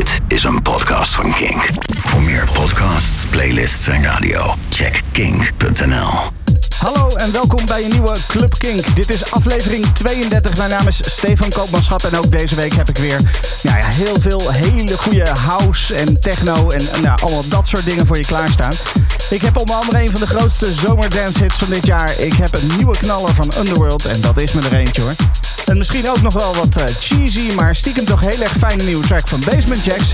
Dit is een podcast van Kink. Voor meer podcasts, playlists en radio, check kink.nl. Hallo en welkom bij een nieuwe Club Kink. Dit is aflevering 32. Mijn naam is Stefan Koopmanschap en ook deze week heb ik weer nou ja, heel veel hele goede house en techno en nou, allemaal dat soort dingen voor je klaarstaan. Ik heb onder andere een van de grootste zomerdance hits van dit jaar. Ik heb een nieuwe knaller van Underworld en dat is me er eentje hoor. En misschien ook nog wel wat uh, cheesy, maar stiekem toch heel erg fijne nieuwe track van Basement Jacks.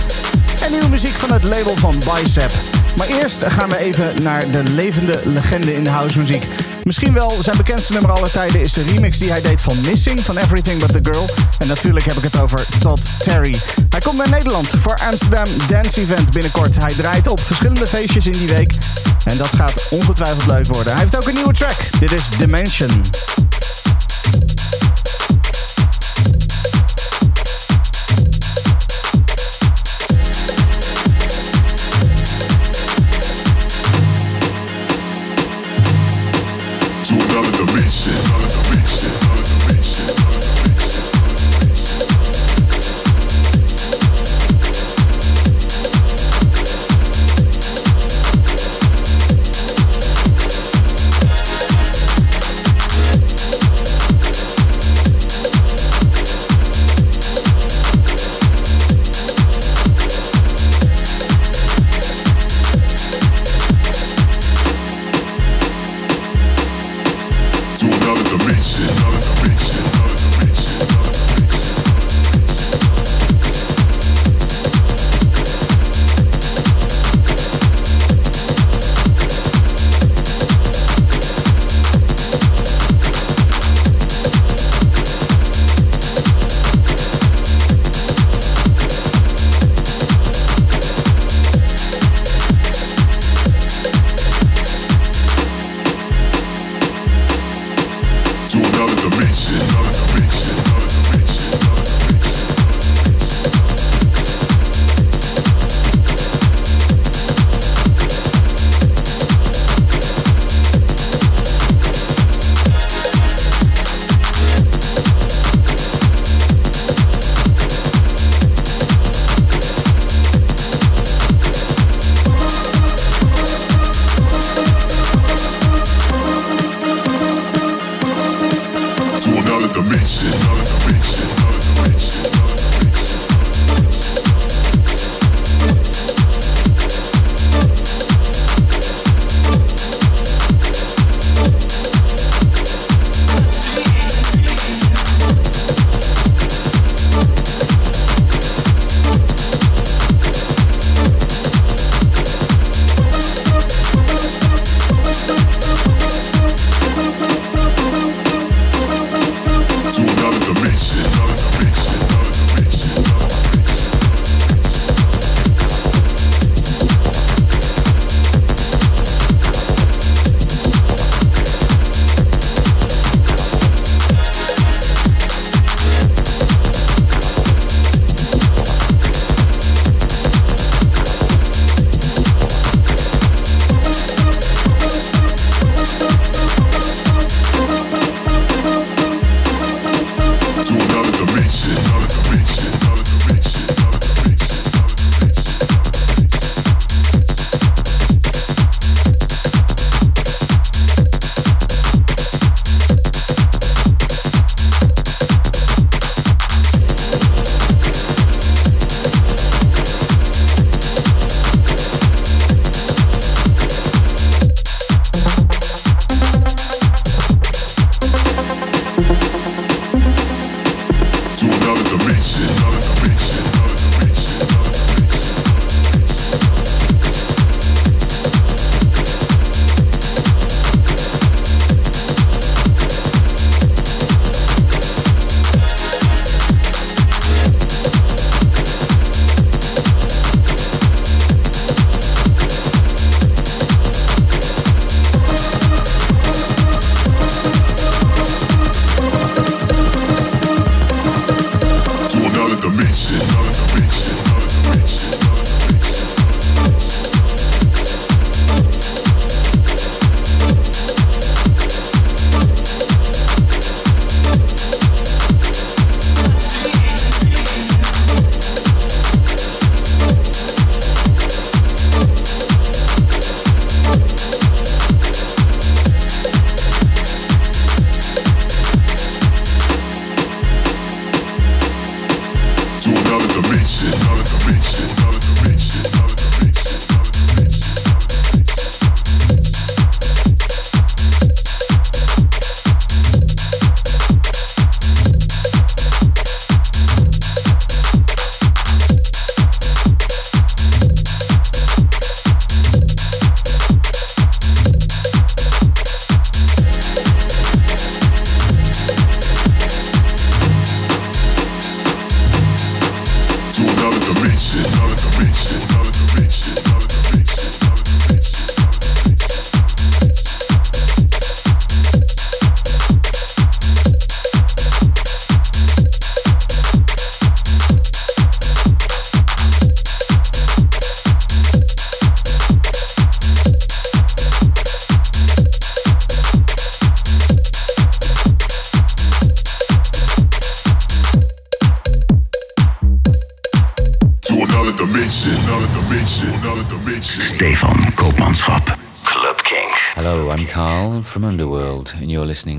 En nieuwe muziek van het label van Bicep. Maar eerst gaan we even naar de levende legende in de housemuziek. Misschien wel zijn bekendste nummer aller tijden is de remix die hij deed van Missing van Everything But The Girl. En natuurlijk heb ik het over Todd Terry. Hij komt naar Nederland voor Amsterdam Dance Event binnenkort. Hij draait op verschillende feestjes in die week. En dat gaat ongetwijfeld leuk worden. Hij heeft ook een nieuwe track. Dit is Dimension. Mason.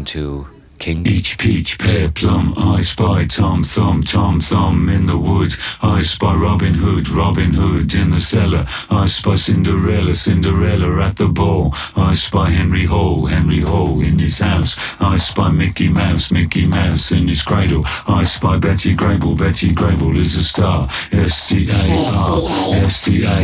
To I spy Tom Thumb, Tom Thumb in the wood. I spy Robin Hood, Robin Hood in the cellar. I spy Cinderella, Cinderella at the ball. I spy Henry Hall, Henry Hall in his house. I spy Mickey Mouse, Mickey Mouse in his cradle. I spy Betty Grable, Betty Grable is a star. S T A R, S T A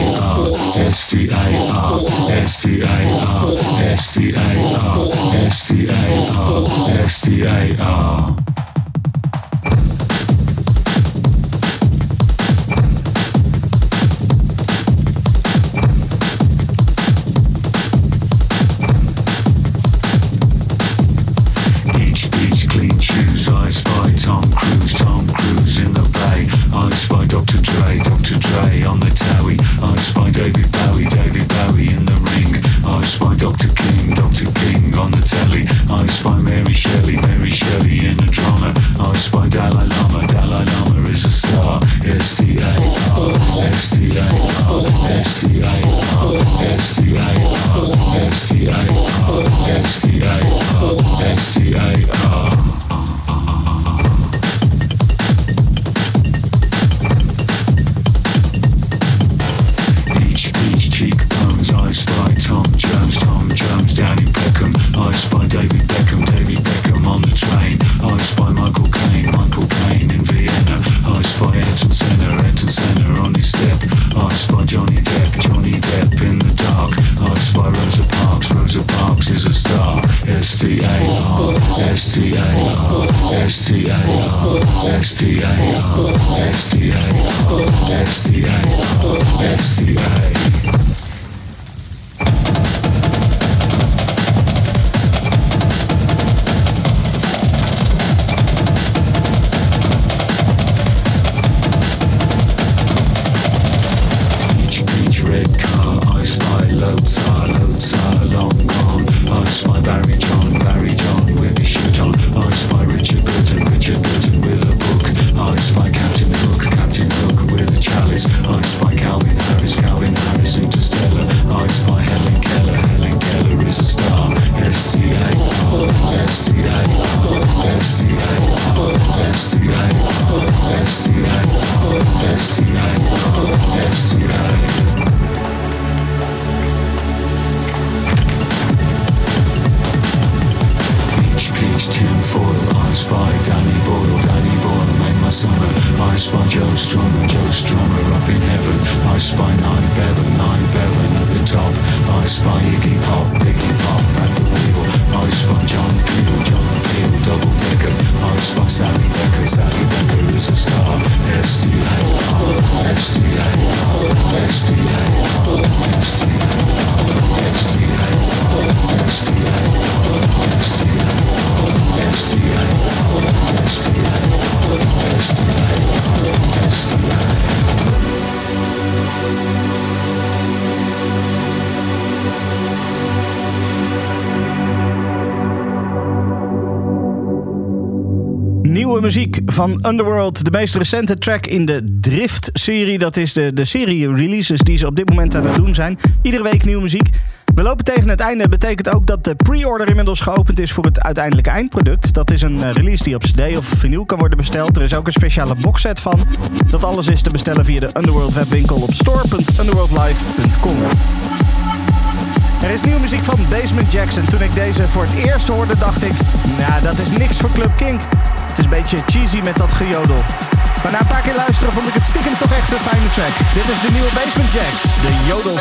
train. I van Underworld. De meest recente track in de Drift-serie. Dat is de, de serie releases die ze op dit moment aan het doen zijn. Iedere week nieuwe muziek. We lopen tegen het einde. Betekent ook dat de pre-order inmiddels geopend is voor het uiteindelijke eindproduct. Dat is een eh, release die op CD of vinyl kan worden besteld. Er is ook een speciale boxset van. Dat alles is te bestellen via de Underworld webwinkel op store.underworldlive.com. Er is nieuwe muziek van Basement Jackson. Toen ik deze voor het eerst hoorde, dacht ik... Nou, dat is niks voor Club Kink. Het is een beetje cheesy met dat gejodel. Maar na een paar keer luisteren vond ik het stiekem toch echt een fijne track. Dit is de nieuwe Basement Jacks, de Jodel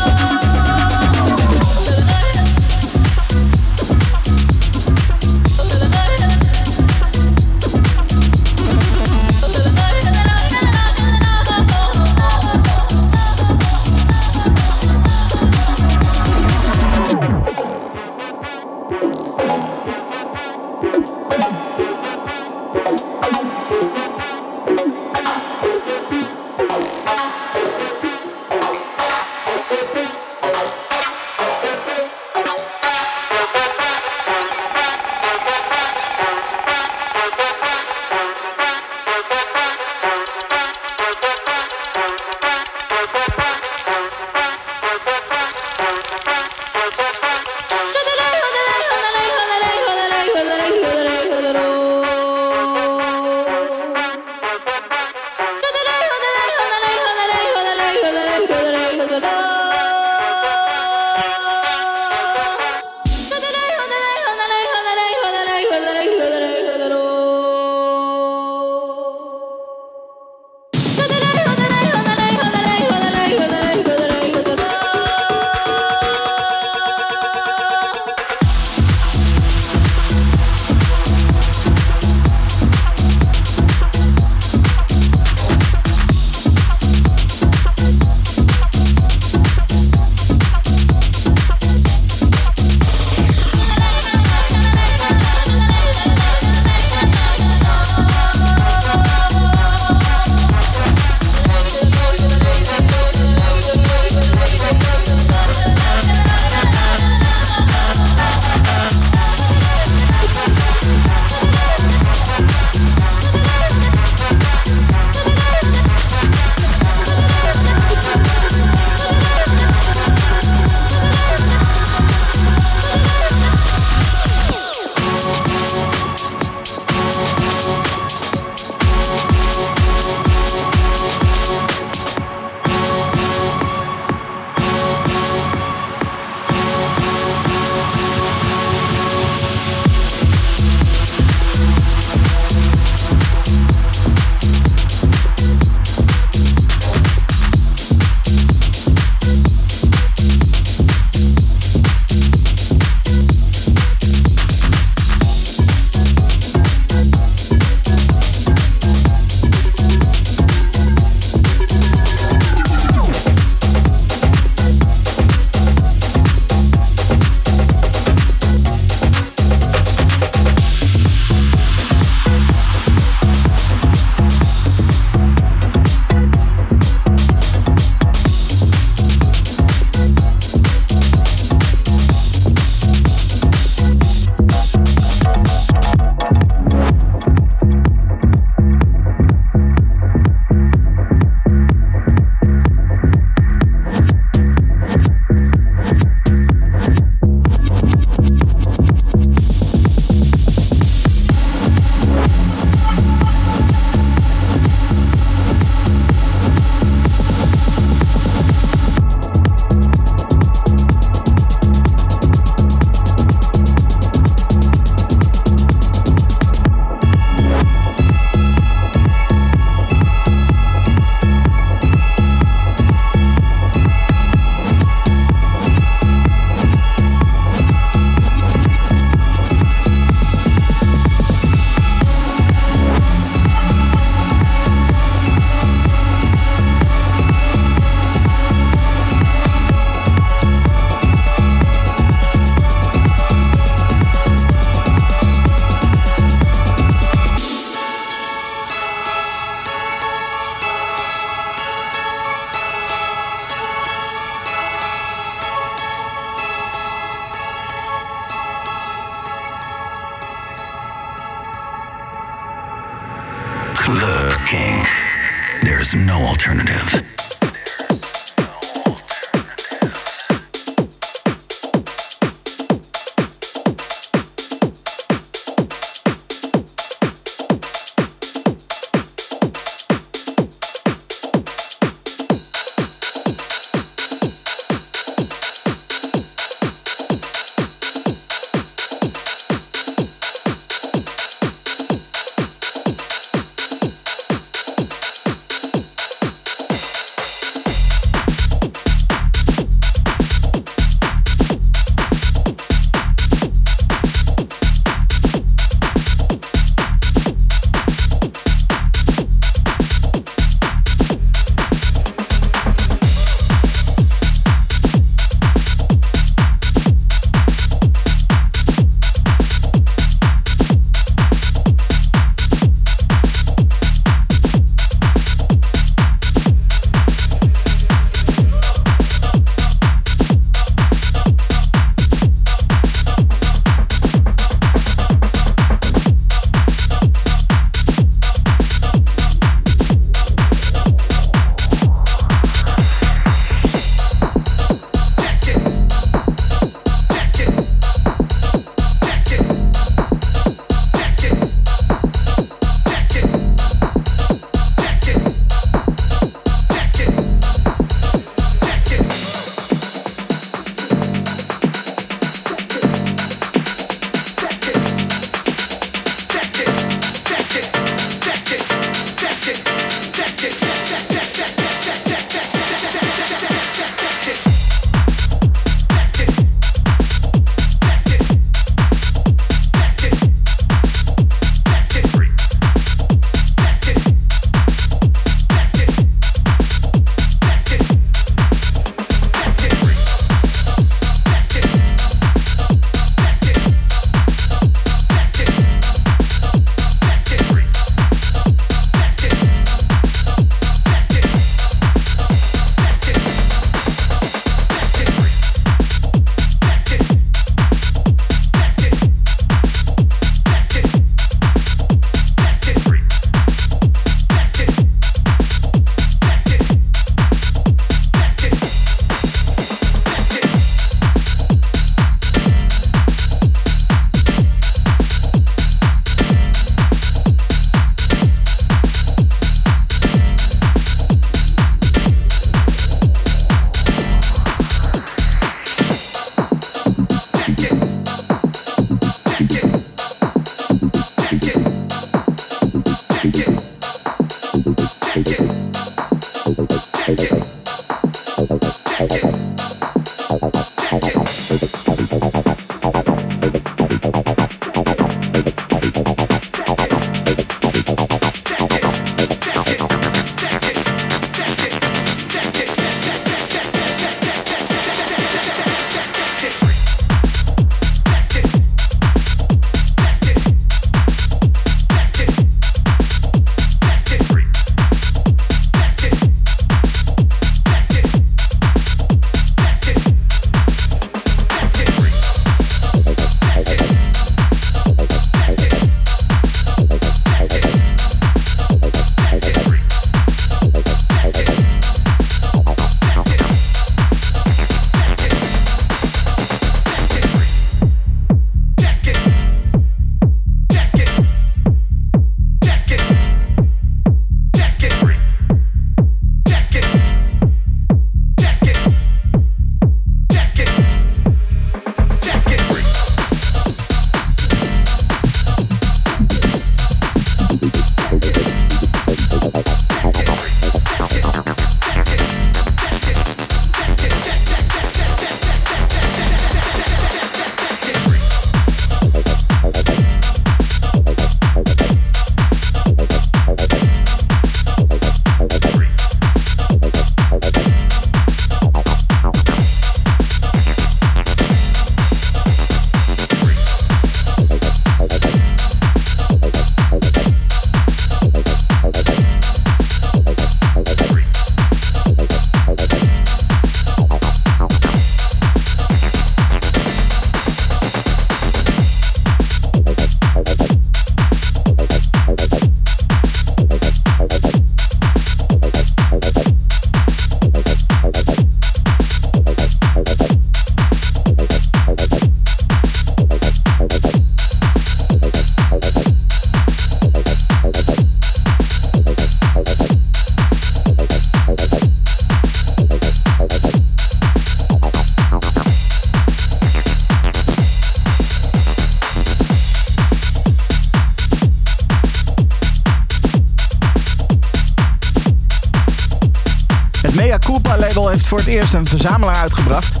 verzamelaar uitgebracht.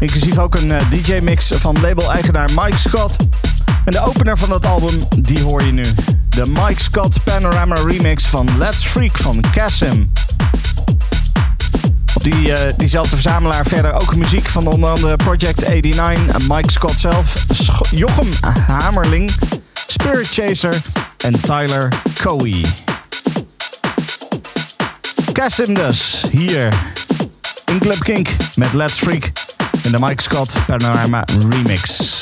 Inclusief ook een eh, DJ-mix van label-eigenaar Mike Scott. En de opener van dat album, die hoor je nu. De Mike Scott Panorama remix van Let's Freak van Cassim. Op die, uh, diezelfde verzamelaar verder ook muziek van onder andere Project 89, Mike Scott zelf, Jochem Hamerling, Spirit Chaser en Tyler Coey. Cassim dus, hier in Club Kink met Let's Freak in de Mike Scott Panorama Remix.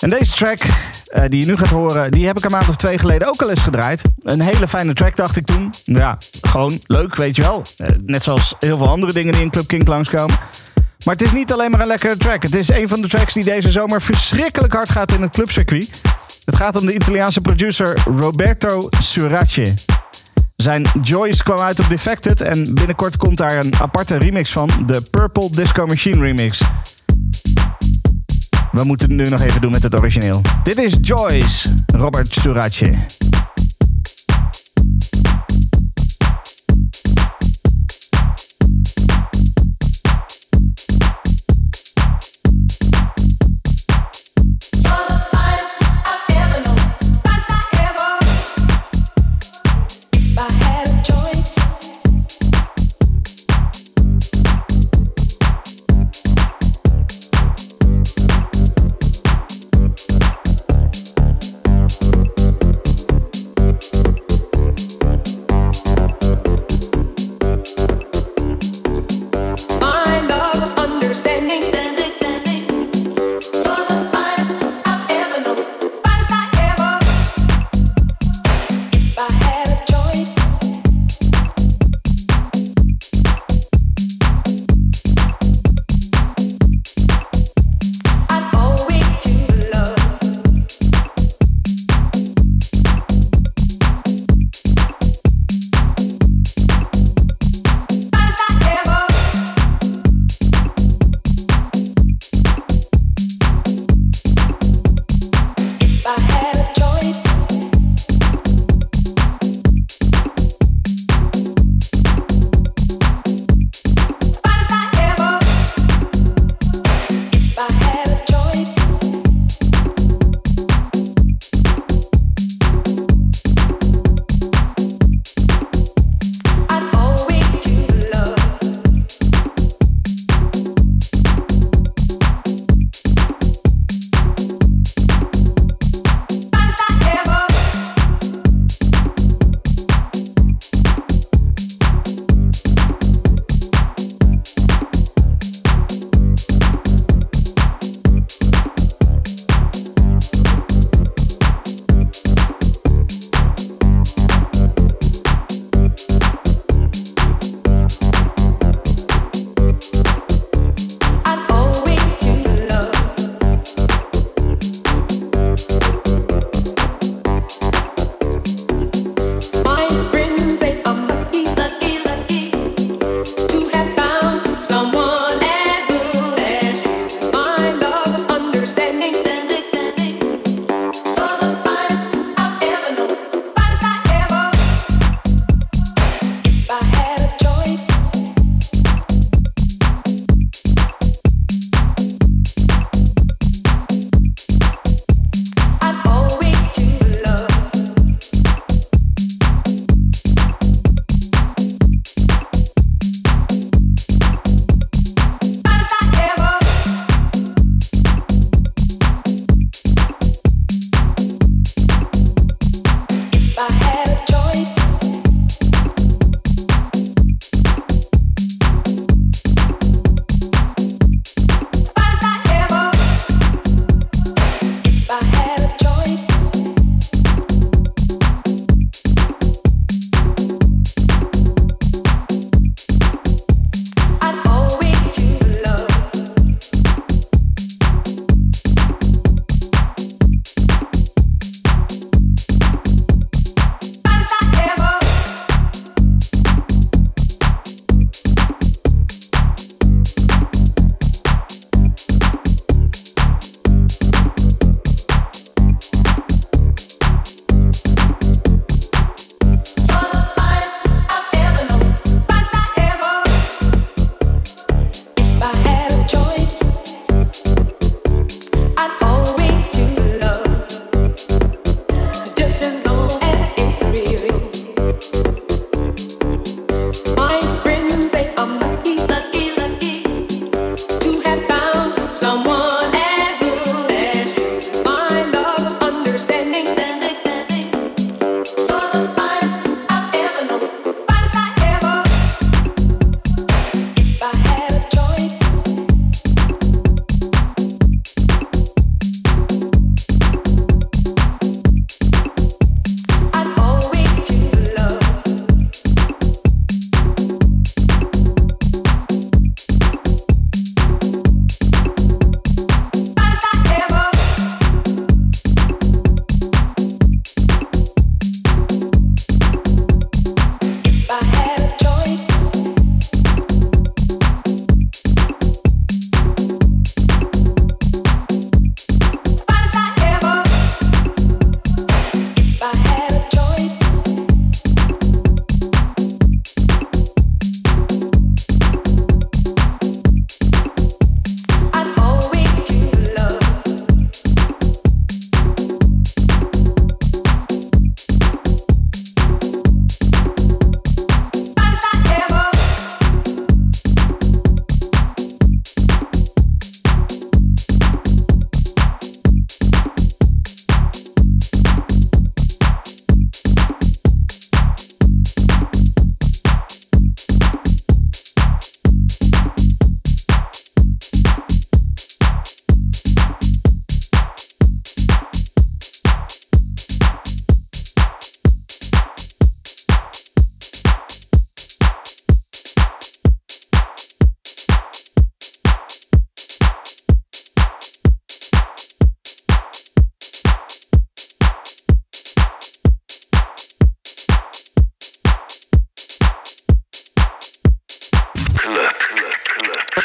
En deze track uh, die je nu gaat horen, die heb ik een maand of twee geleden ook al eens gedraaid. Een hele fijne track dacht ik toen. Ja, gewoon leuk, weet je wel. Uh, net zoals heel veel andere dingen die in Club Kink langskomen. Maar het is niet alleen maar een lekkere track. Het is een van de tracks die deze zomer verschrikkelijk hard gaat in het clubcircuit. Het gaat om de Italiaanse producer Roberto Surace. Zijn Joyce kwam uit op Defected en binnenkort komt daar een aparte remix van, de Purple Disco Machine remix. We moeten het nu nog even doen met het origineel. Dit is Joyce, Robert Surace.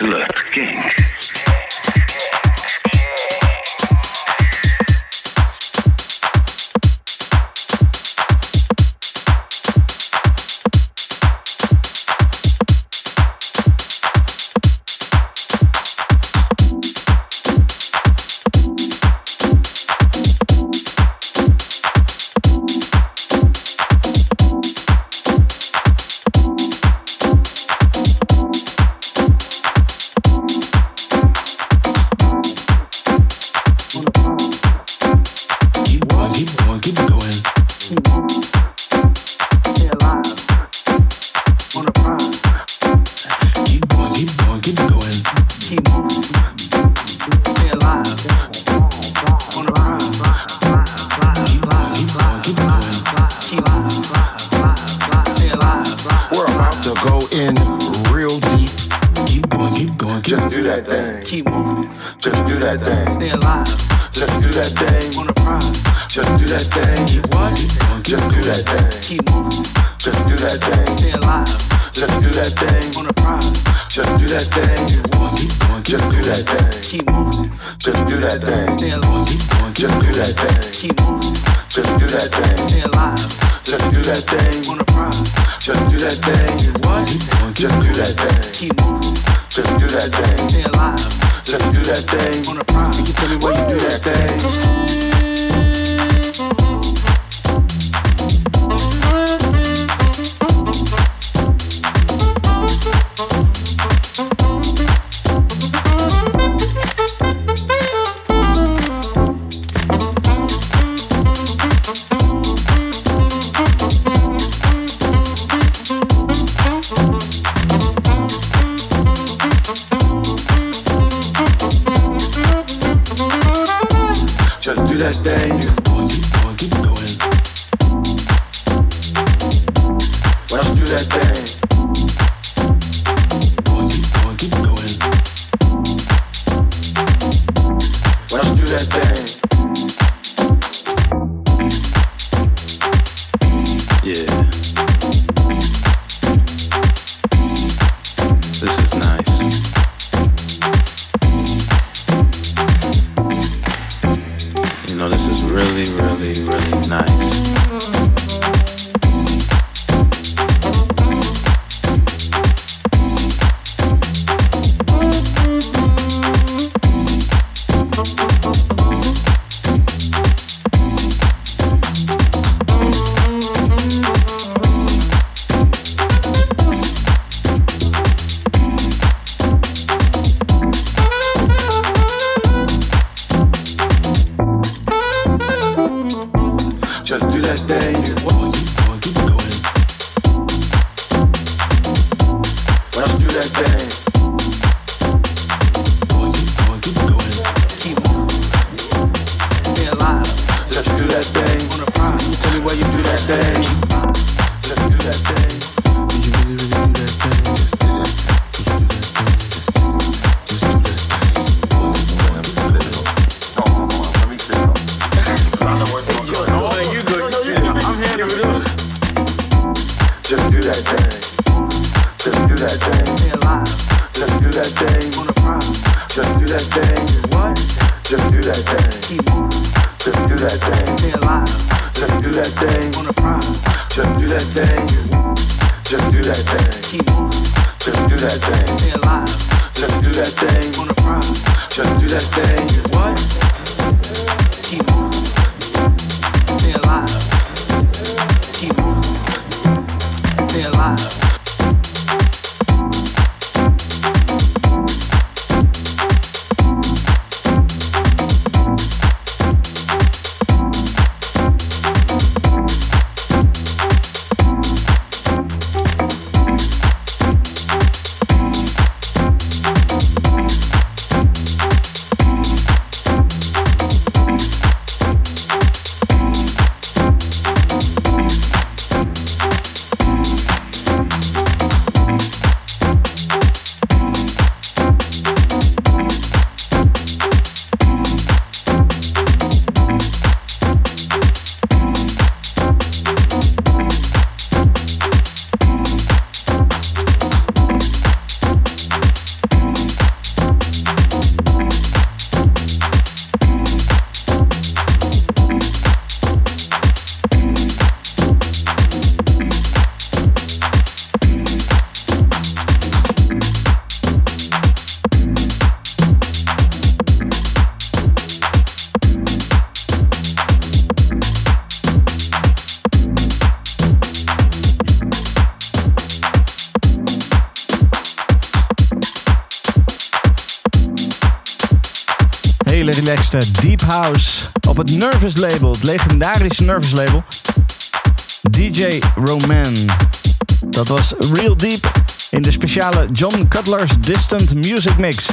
Club King. Op het Nervous label, het legendarische Nervous label. DJ Roman. Dat was Real Deep in de speciale John Cutler's Distant Music Mix.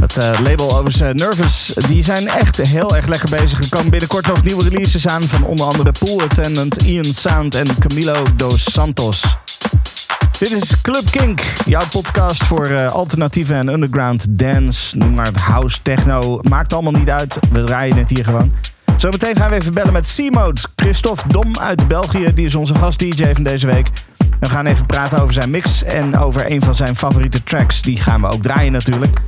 Het uh, label overigens uh, Nervous, die zijn echt heel erg lekker bezig. Er komen binnenkort nog nieuwe releases aan van onder andere Pool Attendant, Ian Sound en Camilo dos Santos. Dit is Club Kink, jouw podcast voor uh, alternatieve en underground dance. Noem maar house, techno, maakt allemaal niet uit. We draaien het hier gewoon. Zometeen gaan we even bellen met C-Mode. Christophe Dom uit België, die is onze gast-DJ van deze week. We gaan even praten over zijn mix en over een van zijn favoriete tracks. Die gaan we ook draaien natuurlijk.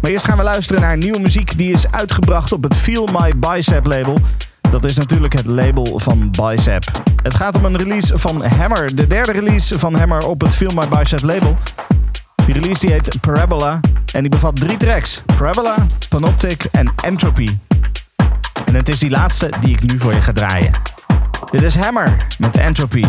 Maar eerst gaan we luisteren naar nieuwe muziek die is uitgebracht op het Feel My Bicep label. Dat is natuurlijk het label van Bicep. Het gaat om een release van Hammer, de derde release van Hammer op het Feel My Bicep label. Die release heet Parabola en die bevat drie tracks: Parabola, Panoptic en Entropy. En het is die laatste die ik nu voor je ga draaien. Dit is Hammer met Entropy.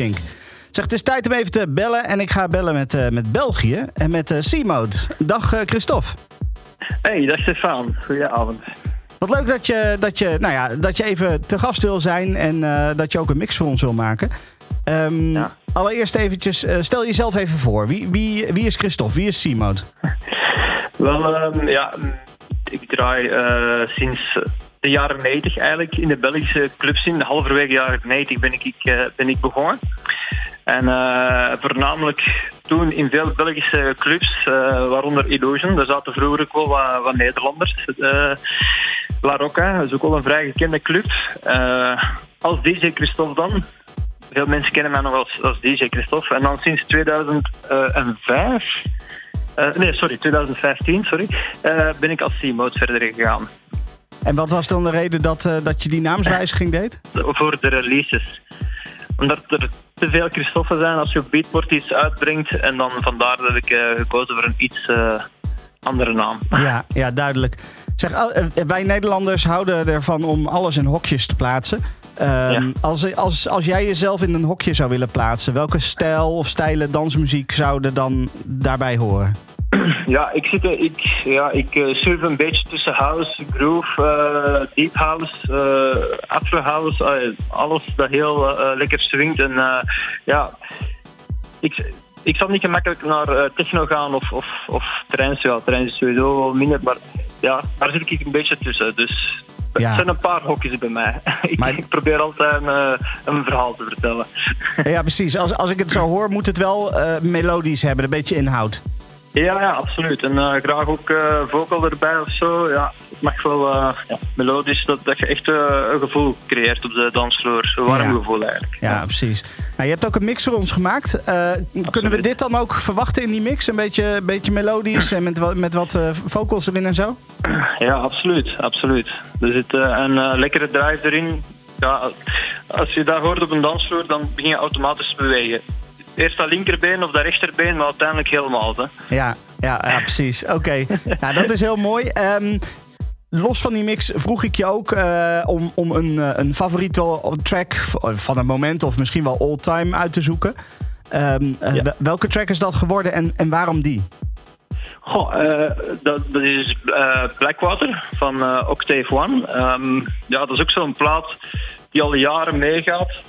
Kink. Zeg, het is tijd om even te bellen en ik ga bellen met, uh, met België en met C-Mode. Dag Christophe. Hey, dag Stefan. Goedenavond. Wat leuk dat je, dat, je, nou ja, dat je even te gast wil zijn en dat je ook een mix voor ons wil maken. Um, ja. Allereerst eventjes, stel jezelf even voor. Wie, wie, wie is Christophe? Wie is Simode? Wel, um, ja, ik draai uh, sinds de jaren 90 eigenlijk in de Belgische clubscene. Halverwege jaren 90 ben ik, uh, ben ik begonnen. En voornamelijk toen in veel Belgische clubs, waaronder Illusion. Daar zaten vroeger ook wel wat, wat Nederlanders. La Rocca, dat is ook wel een vrij gekende club. als DJ Christophe dan, veel mensen kennen mij nog als, als DJ Christophe. En dan sinds 2005, uh, nee, sorry, 2015, sorry, uh, ben ik als C-mode verder gegaan. En wat was dan de reden dat, uh, dat je die naamswijziging deed? Voor de releases. Omdat er te veel Christophe zijn als je op Beatport iets uitbrengt. En dan vandaar dat ik gekozen voor een iets andere naam. Ja, ja duidelijk. Zeg, wij Nederlanders houden ervan om alles in hokjes te plaatsen. Um, als, als, als jij jezelf in een hokje zou willen plaatsen, welke stijl of stijlen dansmuziek zouden dan daarbij horen? Ja, ik, zit, ik, ja, ik uh, surf een beetje tussen house, groove, uh, deep house, uh, afro house, alles dat heel lekker swingt. En ja, ik, ik zal niet gemakkelijk naar techno gaan of, of, of trance. Ja, trance is sowieso wel minder, maar ja, daar zit ik een beetje tussen. Dus ja. Het zijn een paar hokjes bij mij. ik, probeer altijd een, een, verhaal te vertellen. ja, precies. Als, als ik het zo hoor, moet het wel uh, melodisch hebben, een beetje inhoud. Ja, ja absoluut. En uh, graag ook vocal erbij of zo. Ja, het mag wel ja, melodisch, dat, dat je echt een gevoel creëert op de dansvloer. Een warm gevoel eigenlijk. Ja, precies. Nou, je hebt ook een mix voor ons gemaakt. kunnen we dit dan ook verwachten in die mix? Een beetje, beetje melodisch en met, met wat vocals erin en zo? Ja, absoluut. absoluut. Er zit een lekkere drive erin. Ja, als je dat hoort op een dansvloer, dan begin je automatisch te bewegen. Eerst dat linkerbeen of dat rechterbeen, maar uiteindelijk helemaal. Hè. Ja, ja, ja precies. Oké, okay. nou, dat is heel mooi. Um, Los van die mix vroeg ik je ook uh, om, om een, een favoriete track van een moment of misschien wel all-time uit te zoeken. Um, ja. Welke track is dat geworden en, en waarom die? Goh, uh, dat, dat, is uh, Blackwater van Octave One. Um, ja, dat is ook zo'n plaat die al jaren meegaat.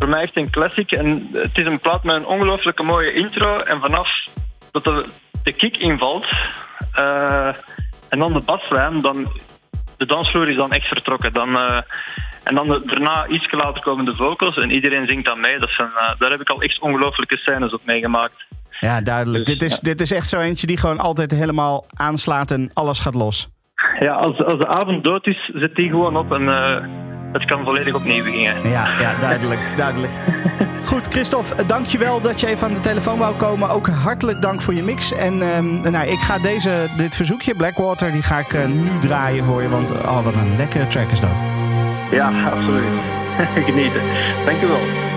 Voor mij echt een classic. En het is een plaat met een ongelooflijke mooie intro. En vanaf dat de, de kick invalt en dan de baslijn, dan de dansvloer is dan echt vertrokken. Dan, en dan de, daarna iets later komen de vocals en iedereen zingt dan mee. Dat zijn, daar heb ik al echt ongelooflijke scènes op meegemaakt. Ja, duidelijk. Dus, dit, is, dit is echt zo eentje die gewoon altijd helemaal aanslaat en alles gaat los. Ja, als, als de avond dood is, zet die gewoon op en het kan volledig opnieuw beginnen. Ja, ja duidelijk, duidelijk. Goed, Christophe, dankjewel dat je even aan de telefoon wou komen. Ook hartelijk dank voor je mix. En um, nou, ik ga deze, dit verzoekje, Blackwater, die ga ik uh, nu draaien voor je. Want oh, wat een lekkere track is dat. Ja, absoluut. Genieten. Dankjewel.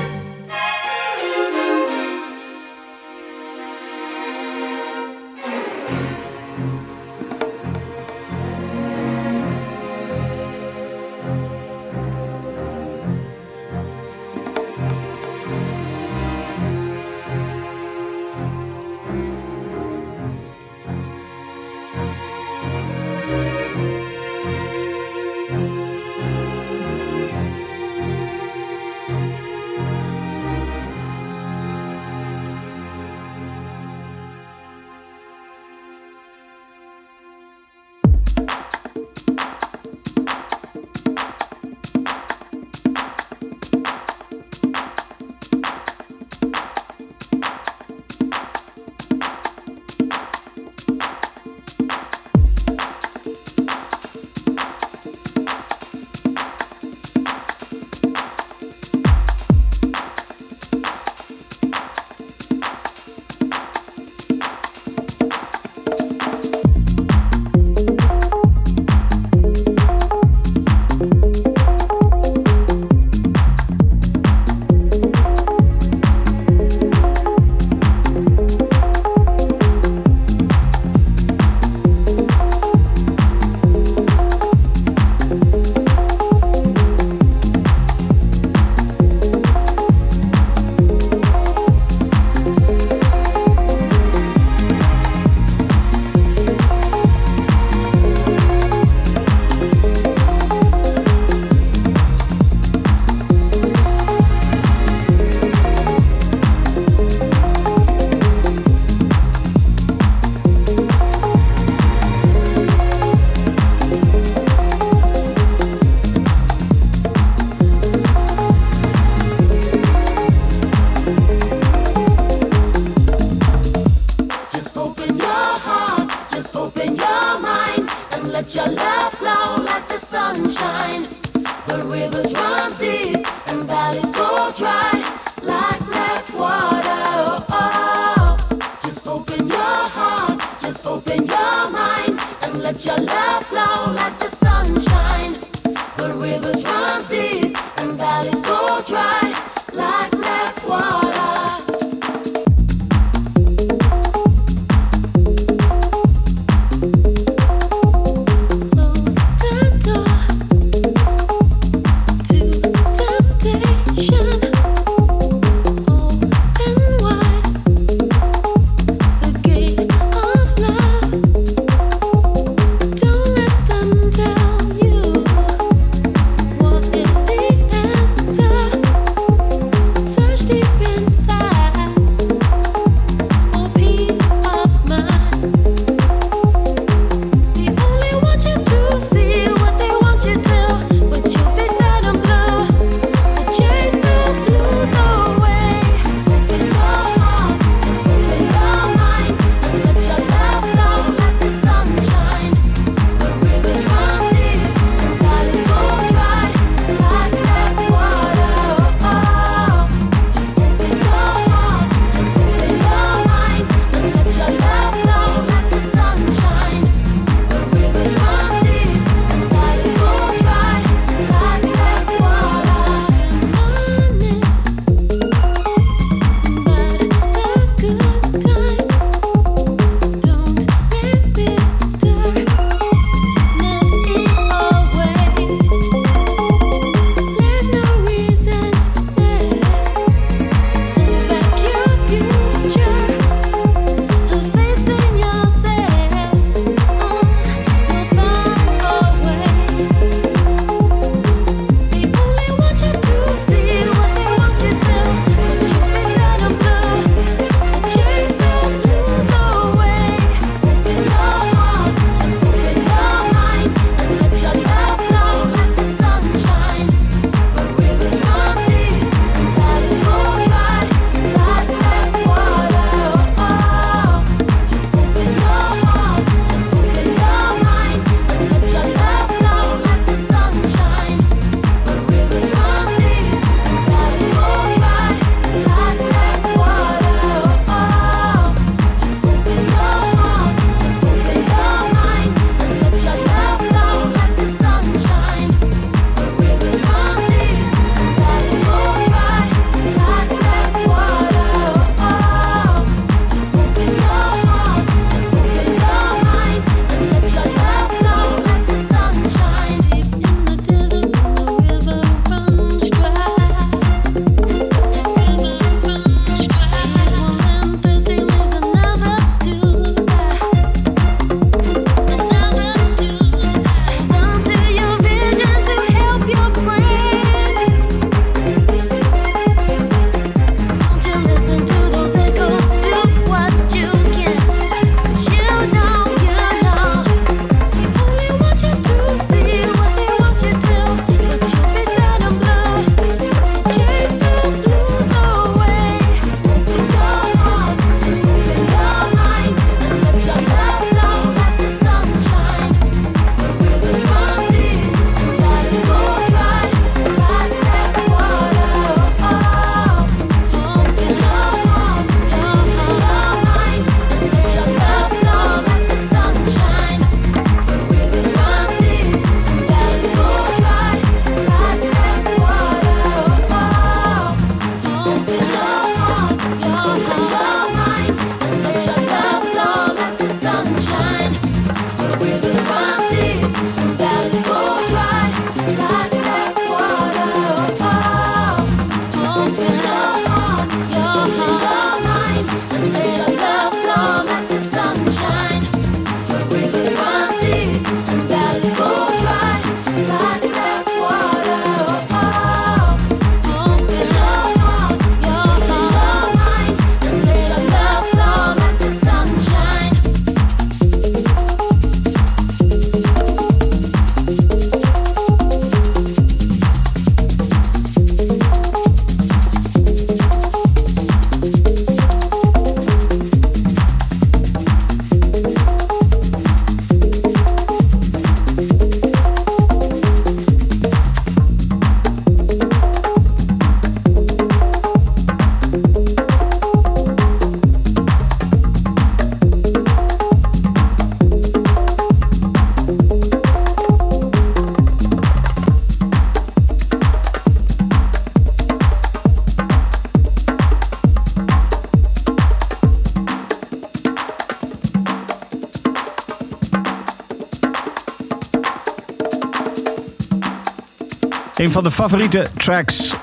Een van de favoriete tracks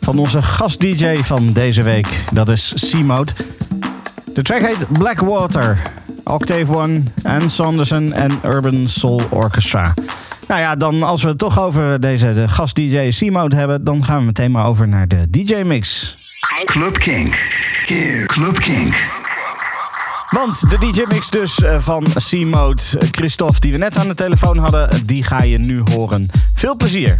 van onze gast-DJ van deze week. Dat is C-Mode. De track heet Blackwater. Octave One, Ann Sanderson en Urban Soul Orchestra. Nou ja, dan als we het toch over deze de gast-DJ C-Mode hebben... dan gaan we meteen maar over naar de DJ-mix. Club King. Club King. Want de DJ-mix dus eh, van C-Mode, Christophe, die we net aan de telefoon hadden... die ga je nu horen. Veel plezier.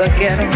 again.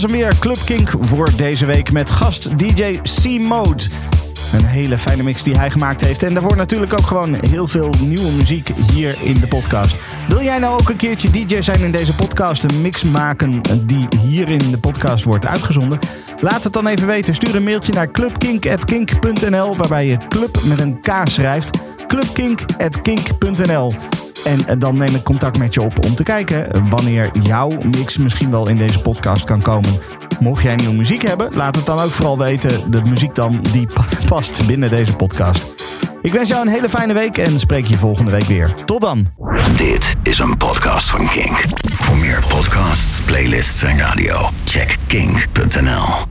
Was hem weer. Club Kink voor deze week met gast DJ C-Mode. Een hele fijne mix die hij gemaakt heeft. En daarvoor natuurlijk ook gewoon heel veel nieuwe muziek hier in de podcast. Wil jij nou ook een keertje DJ zijn in deze podcast? Een mix maken die hier in de podcast wordt uitgezonden? Laat het dan even weten. Stuur een mailtje naar clubkink.kink.nl waarbij je club met een K schrijft. clubkink.kink.nl en dan neem ik contact met je op om te kijken wanneer jouw mix misschien wel in deze podcast kan komen. Mocht jij nieuwe muziek hebben, laat het dan ook vooral weten. De muziek dan die past binnen deze podcast. Ik wens jou een hele fijne week en spreek je volgende week weer. Tot dan. Dit is een podcast van Kink. Voor meer podcasts, playlists en radio, check kink.nl.